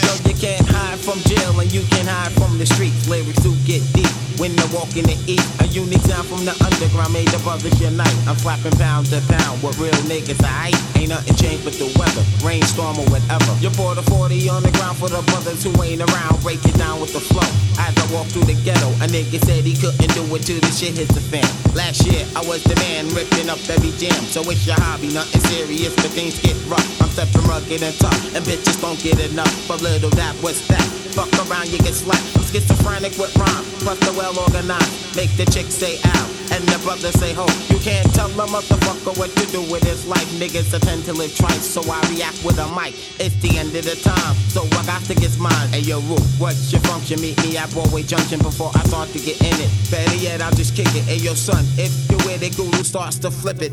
Yo, you can't hide from jail and you can hide the streets. Lyrics do get deep when they walk in the eat. A unique sound from the underground made the brothers unite. I'm slapping pound to pound with real niggas. I ain't nothing changed but the weather, rainstorm or whatever. You pour the 40 on the ground for the brothers who ain't around. Break it down with the flow. As I walk through the ghetto, a nigga said he couldn't do it till the shit hits the fan. Last year I was the man ripping up every jam. So it's your hobby, nothing serious, but things get rough. I'm stepping rugged and tough, and bitches don't get enough. But little that, what's that? Fuck around, you get slapped. I'm schizophrenic with rhyme, plus the well organized. Make the chick say out, and the brother say ho. You can't tell a motherfucker what to do with his life. Niggas attend to live twice, so I react with a mic. It's the end of the time, so I got to get mine. Hey yo, Roo, what's your function? Meet me at Broadway Junction before I start to get in it. Better yet, I'll just kick it. Hey yo, son, if you with it, Guru starts to flip it.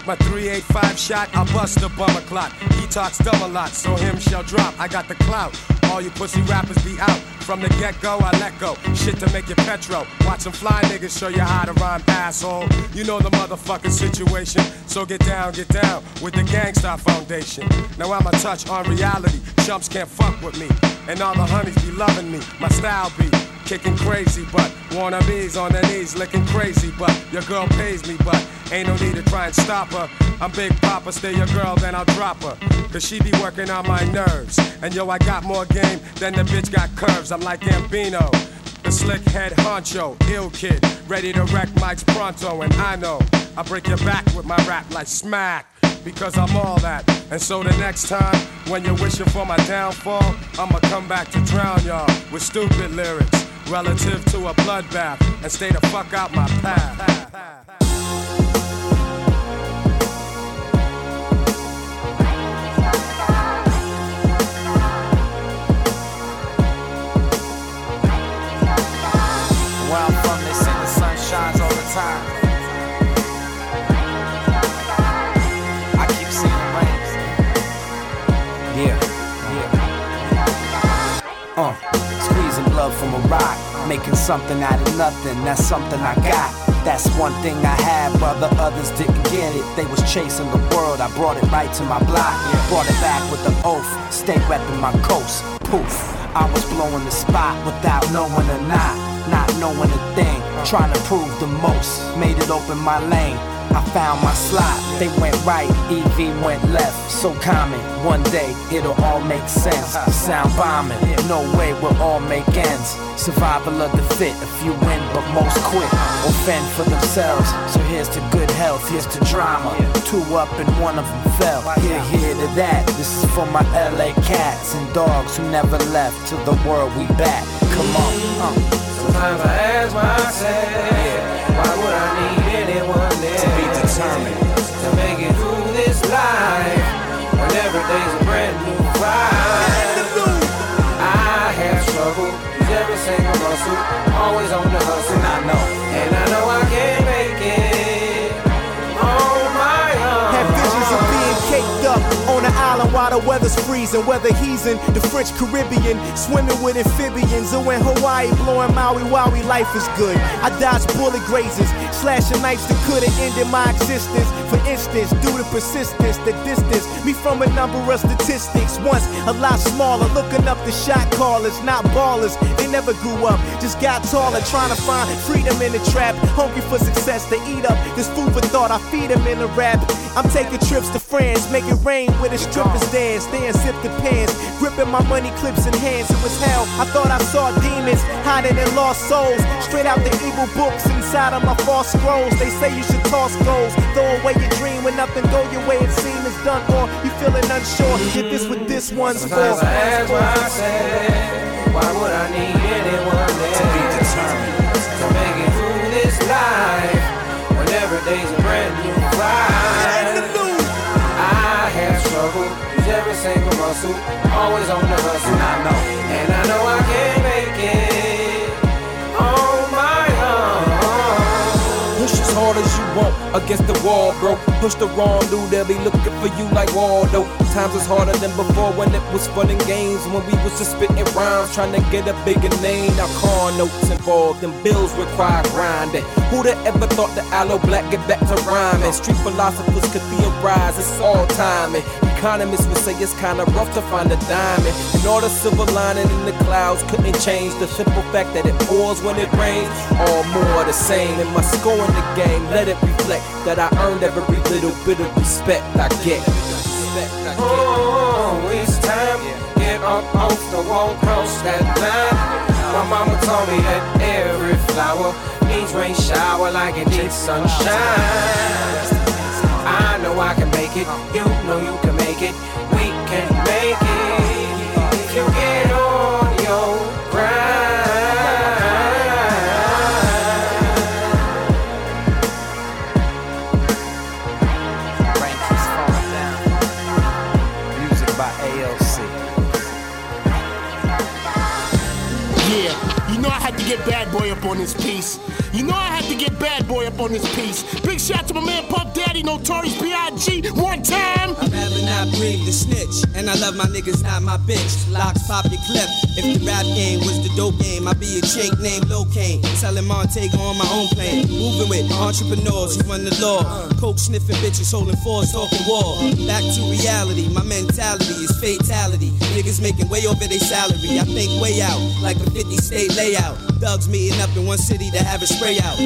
With my 385 shot, I bust a bummer clock. He talks a lot, so him shall drop. I got the clout. All you pussy rappers be out. From the get go, I let go. Shit to make you petro. Watch some fly niggas show you how to rhyme, asshole. You know the motherfucking situation. So get down, get down with the Gang Starr Foundation. Now I'm a touch on reality. Chumps can't fuck with me. And all the honeys be loving me. My style be kicking crazy, but wannabes on their knees licking crazy, but your girl pays me, but ain't no need to try and stop her. I'm Big Papa, stay your girl, then I'll drop her. Cause she be working on my nerves. And yo, I got more game than the bitch got curves. I'm like Gambino. The slick head honcho, ill kid, ready to wreck mics pronto, and I know I break your back with my rap like smack because I'm all that. And so the next time when you're wishing for my downfall, I'ma come back to drown y'all with stupid lyrics relative to a bloodbath and stay the fuck out my path. Where I'm from, they the sun shines all the time. I keep seeing. Yeah, yeah. Uh, squeezing blood from a rock, making something out of nothing. That's something I got. That's one thing I had, brother. Others didn't get it. They was chasing the world. I brought it right to my block. Brought it back with an oath. Stay repping my coast. Poof. I was blowing the spot without knowing or not. Not knowing a thing. Trying to prove the most. Made it open my lane. I found my slot. They went right, EV went left. So common, one day it'll all make sense. Sound bombing, no way we'll all make ends. Survival of the fit, a few win, but most quit or fend for themselves. So here's to good health, here's to drama. Two up and one of them fell. Here, here to that. This is for my LA cats and dogs who never left. To the world we back. Come on. Uh. Sometimes I ask myself, why would I need anyone else? To be determined. To make it through this life, when every day's a brand new fight. Weather's freezing. Whether he's in the French Caribbean, swimming with amphibians, or in Hawaii, blowing Maui Wowie, life is good. I dodge bullet grazes, slashing knives that could have ended my existence. For instance, due to persistence, the distance me from a number of statistics. Once a lot smaller, looking up the shot callers, not ballers. They never grew up, just got taller, trying to find freedom in the trap. Hungry for success, they eat up this food for thought. I feed them in the rap. I'm taking trips to France, make it rain with a strippers dance. Staying sip the pants, gripping my money clips in hands. It was hell. I thought I saw demons hiding in lost souls. Straight out the evil books inside of my false scrolls. They say you should toss goals, throw away your dream when nothing go your way. It seems it's done, or you feeling unsure. Get this what this one's for. Sometimes I ask myself, why would I need anyone else? To be determined. To make it through this life, when every day's a brand new fight. I have struggled, use every single muscle, always on the hustle. And I know. And I know want against the wall, bro. Push the wrong dude, they'll be looking for you like Waldo. Times is harder than before when it was fun and games. When we was just spitting rhymes, trying to get a bigger name. Now car notes involved and bills require grinding. Who'd have ever thought that Aloe Blacc get back to rhyming? Street philosophers could theorize, it's all timing. Economists would say it's kinda rough to find a diamond. And all the silver lining in the clouds couldn't change the simple fact that it pours when it rains. All more the same. And my score in the game, let it reflect that I earned every little bit of respect I get. Oh, it's time. Get up off the wall, cross that line. My mama told me that every flower needs rain shower like it needs sunshine. I know I can make it. You know you can it. We can make it. If you get on your grind. Down. Music by ALC. Yeah, you know I had to get Bad Boy up on this piece. You know I had to get Bad Boy up on this piece. Big shout to my man Puff Daddy, Notorious B.I.G. One time. I'd rather not breathe the snitch. And I love my niggas, not my bitch. Locks pop your clip. If the rap game was the dope game, I'd be a chink named Locane. Selling Montego on my own plane. Moving with entrepreneurs who run the law. Coke sniffing bitches holding fours, talking war. Back to reality, my mentality is fatality. Niggas making way over their salary. I think way out, like a 50 state layout. Thugs meeting up in one city to have a spray out.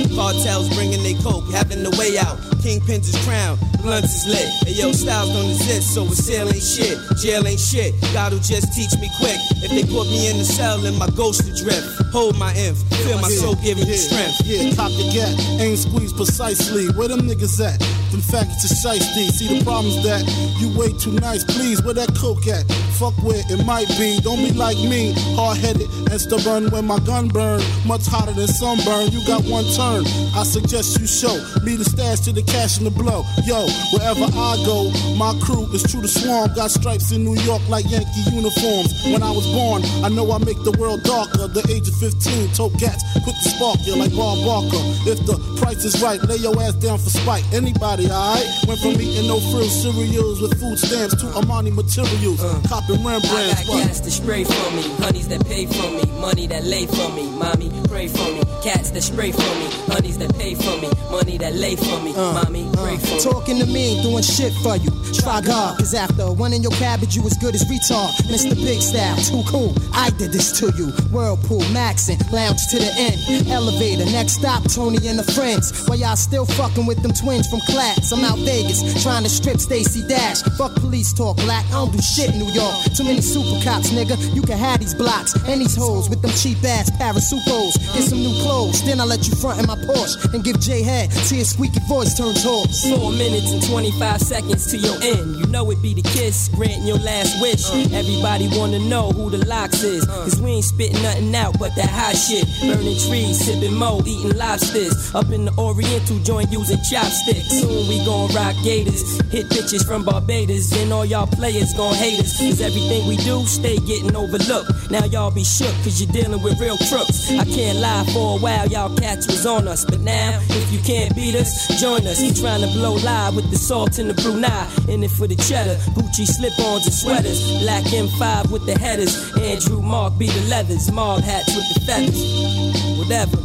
Cartels bringing they coke, having the way out. Kingpins is crown, blunts is lit. And yo, styles don't exist, so a sale ain't shit. Jail ain't shit. God'll just teach me quick. If they put me in the cell, then my ghost will drift. Hold my inf, feel my soul giving me strength. Yeah, cop the gat, ain't squeeze precisely. Where them niggas at? Them faggots is shiesty. See the problem's that you way too nice. Please, where that coke at? Fuck where it might be. Don't be like me, hard headed and stubborn when my gun burn. Much hotter than sunburn. You got one turn. I suggest you show me the stash to the cash and the blow. Yo, wherever I go, my crew is true to swarm. Got stripes in New York like Yankee uniforms. When I was born, I know I make the world darker. The age of 15, tote cats, quick to spark you like Bob Barker. If the price is right, lay your ass down for spite. Anybody, alright? Went from eating no frill cereals with food stamps to Armani materials. Uh. Copping Rembrandts. I got gas to spray for me, honeys that pay for me, money that lay for me. Mommy, pray for me. Cats that spray for me, honeys that pay for me, money that lay for me. Uh, Mommy, uh, pray for me. Talking to me, doing shit for you. Try God, cause after one in your cabbage, you as good as retard. Mr. Big Style, too cool. I did this to you. Whirlpool, Maxin, lounge to the end. Elevator, next stop, Tony and the friends. While y'all still fucking with them twins from class. I'm out Vegas, trying to strip Stacey Dash. Fuck police talk, black. I don't do shit in New York. Too many super cops, nigga. You can have these blocks and these hoes with them cheap ass parasucos. Get some new clothes, then I'll let you front in my Porsche and give J head till your squeaky voice turns hoarse. Four minutes and 25 seconds to your end. You know it be the kiss, granting your last wish. Uh. Everybody wanna know who the locks is. Uh. Cause we ain't spitting nothing out but that hot shit. Burning trees, sipping mo, eating lobsters. Up in the Oriental joint using chopsticks. Soon we gon' rock gators. Hit bitches from Barbados. And all y'all players gon' hate us. Cause everything we do stay getting overlooked. Now y'all be shook cause you're dealing with real crooks. I can't lie for a while, y'all cats was on us. But now, if you can't beat us, join us. You trying to blow live with the salt and the Brunei. In it for the cheddar, Gucci slip-ons and sweaters. Black M5 with the headers. Andrew Marc be the leathers. Mob hats with the feathers. Whatever.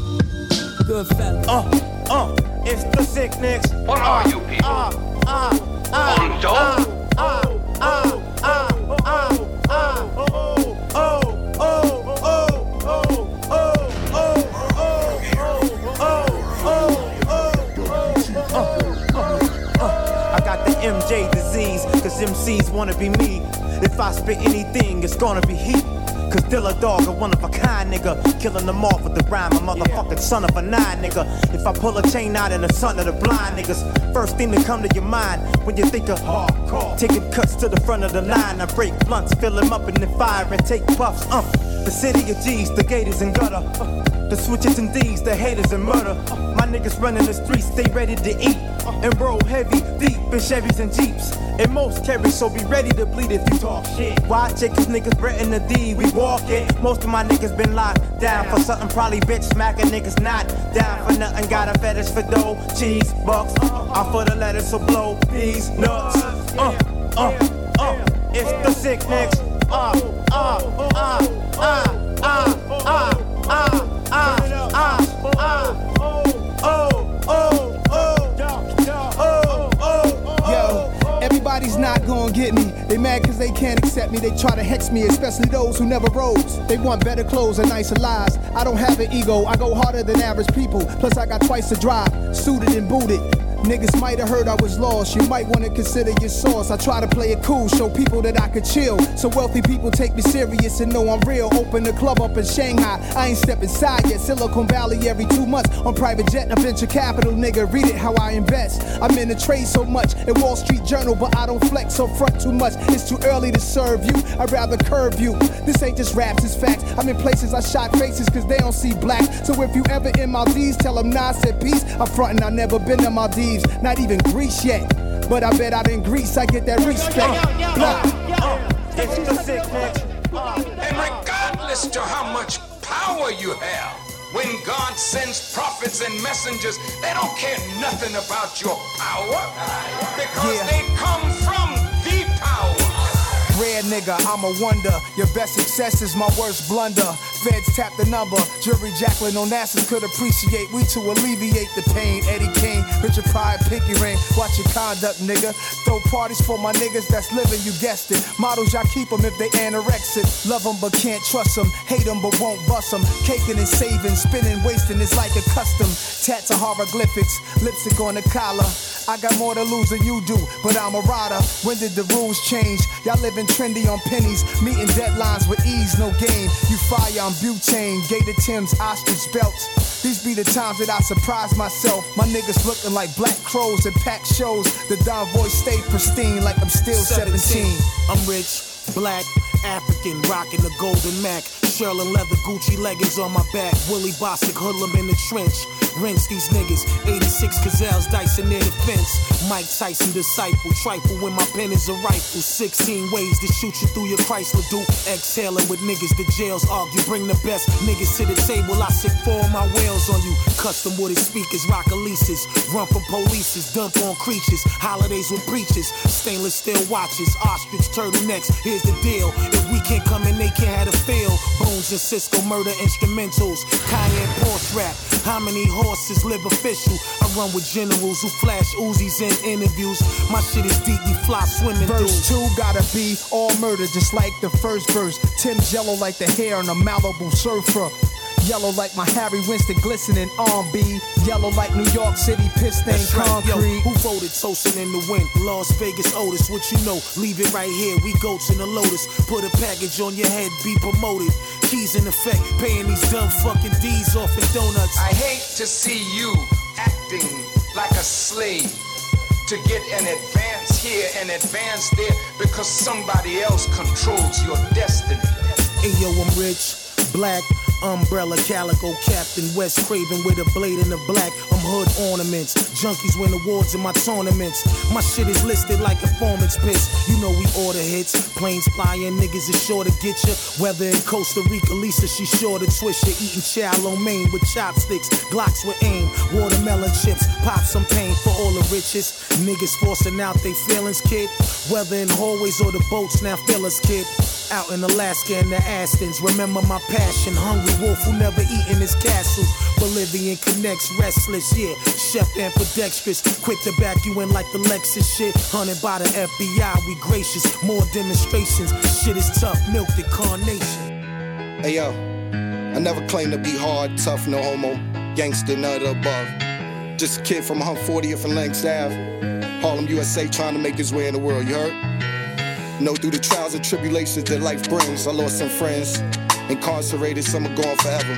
Good fella. Uh, uh, it's the sick nicks. What are you people? Uh, uh, uh, On dope? uh, uh, uh, uh, uh, uh, oh, oh, cause MCs wanna be me. If I spit anything, it's gonna be heat. Cause Dilla Dog, a one of a kind nigga. Killing them off with the rhyme, a motherfucking son of a nine nigga. If I pull a chain out in the son of the blind niggas, first thing to come to your mind when you think of hardcore. Taking cuts to the front of the line, I break blunts, fill them up in the fire and take puffs. Uh, the city of G's, the gators and gutter. Uh, the switches and D's, the haters and murder. Uh, my niggas running the streets, stay ready to eat. Uh, and roll heavy, deep in Chevys and Jeeps. And most carry, so be ready to bleed if you talk shit. Watch it, cause niggas Brett the D, we walk it. Most of my niggas been locked down for something, probably bitch smacking niggas not down for nothing. Got a fetish for dough, cheese, bucks. I'm for the letters, so blow these nuts. Uh, uh, uh, it's the sick nicks everybody's not gonna get me they mad cause they can't accept me they try to hex me, especially those who never rose. They want better clothes and nicer lives. I don't have an ego, I go harder than average people. Plus, I got twice the drive, suited and booted. Niggas might have heard I was lost. You might wanna consider your source. I try to play it cool, show people that I could chill. So wealthy people take me serious and know I'm real. Open the club up in Shanghai. I ain't step inside yet. Silicon Valley every two months on private jet a venture capital. Nigga, read it how I invest. I'm in the trade so much in Wall Street Journal, but I don't flex or front too much. It's too early to serve you. I'd rather curve you. This ain't just raps, it's facts. I'm in places I shot faces cause they don't see black. So if you ever in Maldives, tell them nah, I said peace. I'm frontin', I never been to Maldives, not even Greece yet. But I bet out in Greece I get that respect. Blah. Uh, it's the sick nicks. Uh, and regardless to how much power you have, when God sends prophets and messengers, they don't care nothing about your power because they come from the power. Rare nigga, I'm a wonder. Your best success is my worst blunder. Feds tap the number. Jury Jacqueline Onassis could appreciate. We to alleviate the pain. Eddie Kane, Richard Pryor, Pinky Ring. Watch your conduct, nigga. Throw parties for my niggas that's living, you guessed it. Models, y'all keep them if they anorexic. Love them but can't trust them. Hate them but won't bust them. Caking and saving, spinning, wasting is like a custom. Tats are hieroglyphics, lipstick on the collar. I got more to lose than you do, but I'm a rider. When did the rules change? Y'all living trendy on pennies, meeting deadlines with ease, no game. You fire butane, gator Tim's, ostrich belts. These be the times that I surprise myself. My niggas looking like black crows at packed shows. The Don voice stay pristine like I'm still 17. I'm rich, black, African, rocking the golden Mac. Sherlin leather, Gucci leggings on my back. Willie Bostick, hoodlum in the trench. rinse these niggas. 86 gazelles dicing near the fence. Mike Tyson disciple, trifle when my pen is a rifle. 16 ways to shoot you through your Chrysler Duke. Exhaling with niggas, the jails argue. Bring the best niggas to the table. I sit four of my whales on you. Custom wooded speakers, rock leases. Run from polices, dump on creatures. Holidays with breaches. Stainless steel watches, ostrich turtlenecks. Here's the deal. If we can't come in, they can't have a feel. Bones and Cisco murder instrumentals. Cayenne Porsche rap. How many horses live official? I run with generals who flash Uzis in interviews. My shit is deep, we fly swimming Verse through. two gotta be all murder, just like the first verse. Tim's yellow like the hair on a Malibu surfer. Yellow like my Harry Winston glistening on B. Yellow like New York City piston That's right, yo. concrete. Who voted toasting in the wind? Las Vegas Otis, what you know? Leave it right here. We goats in the Lotus. Put a package on your head, be promoted. Keys in effect, paying these dumb fucking D's off in donuts. I hate to see you acting like a slave to get an advance here and advance there because somebody else controls your destiny. Hey yo, I'm rich, black, umbrella, calico, Captain West Craven with a blade in the black. I'm hood ornaments, junkies win awards in my tournaments. My shit is listed like a performance piss. You know we order hits, planes flying, niggas is sure to get you. Whether in Costa Rica, Lisa, she sure to twist you. Eating chow with chopsticks, Glocks with aim, watermelon chips, pop some pain for all the riches. Niggas forcing out they feelings, kid. Whether in hallways or the boats, now feel us, kid. Out in Alaska and the Astons, remember my passion. Hungry wolf who never eat in his castles. Bolivian connects, restless, yeah. Chef ambidextrous, quick to back you in like the Lexus shit. Hunted by the FBI, we gracious. More demonstrations, shit is tough, milk the carnation. Hey yo, I never claim to be hard, tough, no homo, gangster, of above. Just a kid from 140th and Langs Ave, Harlem, USA, trying to make his way in the world, you heard? Know through the trials and tribulations that life brings, I lost some friends, incarcerated, some are gone forever.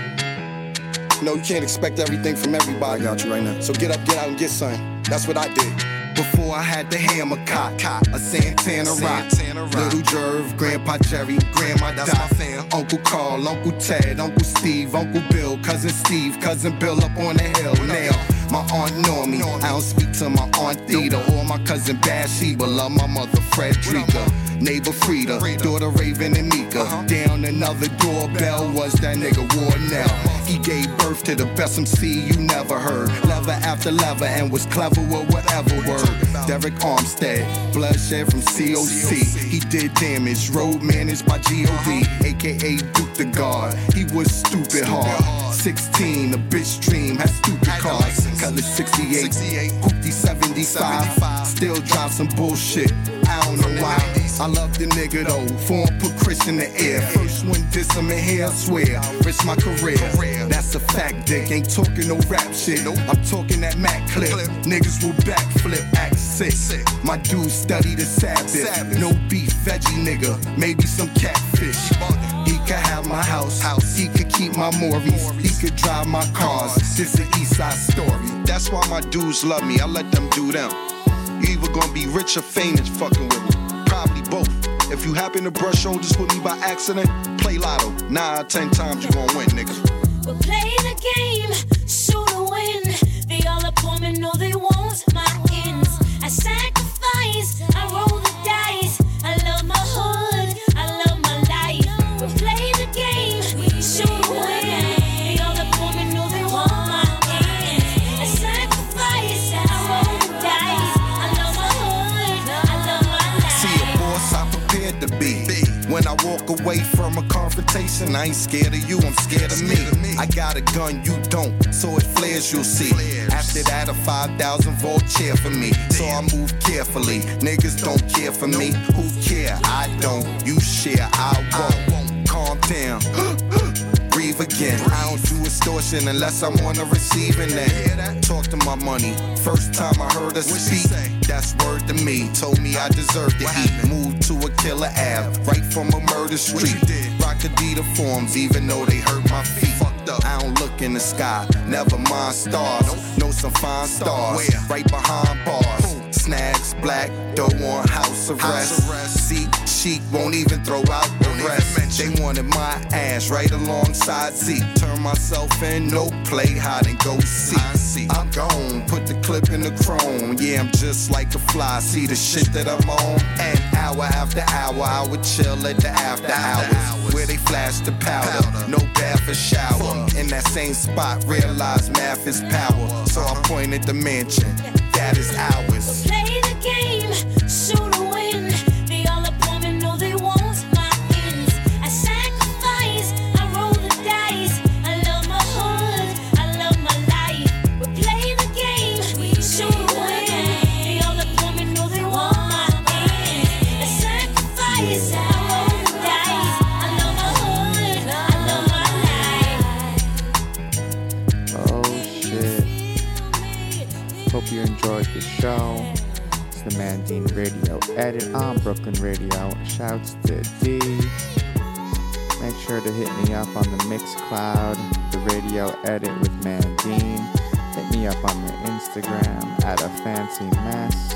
No, you can't expect everything from everybody out you right now. So get up, get out, and get something. That's what I did. Before I had the hammer cock, a Santana rock, Little Jerv, Grandpa Jerry, Grandma That's Dot, Uncle Carl, Uncle Ted, Uncle Steve, Uncle Bill, Cousin Steve, Cousin Bill up on the hill. Now, my aunt know me. I don't speak to my aunt Theta or my cousin Bathsheba. Love my mother Frederica. Neighbor Frida, daughter Raven and Nika. Uh-huh. Down another doorbell was that nigga Warnell. He gave birth to the best MC you never heard. Lever after lever and was clever with whatever word. Derek Armstead, bloodshed from COC. He did damage, road managed by GOD, aka Duke the God. He was stupid hard. 16, a bitch dream, had stupid cars. Cutlass 68, Hoopty 75. Still drive some bullshit. I don't know why. I love the nigga though. Form put Chris in the air. First one diss him in here, I swear. Risk my career. That's a fact, dick. Ain't talking no rap shit. I'm talking that Mac clip. Niggas will backflip, act sick. My dude study the Sabbath. No beef, veggie nigga. Maybe some catfish. He could have my house. He could keep my Morris. He could drive my cars. This a East Side story. That's why my dudes love me. I let them do them. You either gonna be rich or famous fucking with me. If you happen to brush shoulders with me by accident, play lotto. Nine ten times you gonna win, nigga. We're playing a game, shoot to win. They all upon me know they want my ends. I sacrifice, When I walk away from a confrontation, I ain't scared of you, I'm scared of me. I got a gun, you don't, so it flares, you'll see. After that, a 5,000 volt chair for me, so I move carefully. Niggas don't care for me, who care? I don't, you share, I won't. Calm down. *gasps* Again. I don't do extortion unless I'm on the receiving end. Talk to my money. First time I heard her speak, that's word to me. Told me I deserve to eat. Moved to a killer Ave, right from a murder street. Rock Adidas forms, even though they hurt my feet. I don't look in the sky, never mind stars. Know some fine stars, right behind bars. Snags, black, dough on house arrest. Seat sheet won't even throw out the rest. They wanted my ass right alongside Z. Turn myself in, no play, hide and go see. I'm gone, put the clip in the chrome. Yeah, I'm just like a fly. See the shit that I'm on. And hour after hour, I would chill at the after hours. Where they flash the powder, no bath or shower. In that same spot, realize math is power. So I pointed the mansion, that is ours. It's Mandine Radio edit on Brooklyn Radio. Shouts to D. Make sure to hit me up on the Mixcloud, the radio edit with Mandine. Hit me up on the Instagram at a fancy mess.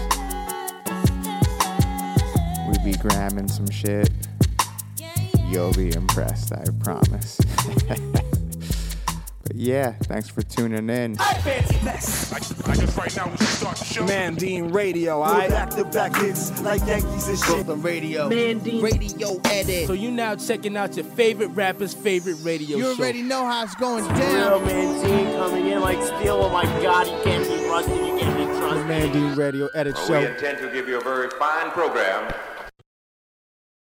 We be gramming some shit. You'll be impressed, I promise. *laughs* but yeah, thanks for tuning in. I, I guess right now we should start the show. Mandine Radio, I Back to back hits like Yankees and shit. Brooklyn Radio. Mandine Radio edit. So you now checking out your favorite rapper's favorite radio You show. You already know how it's going Real down. Mandine coming in like steel. Oh my god, he can't be rusty. You can't be trusted. Mandine Radio Edit Well, Show. we intend to give you a very fine program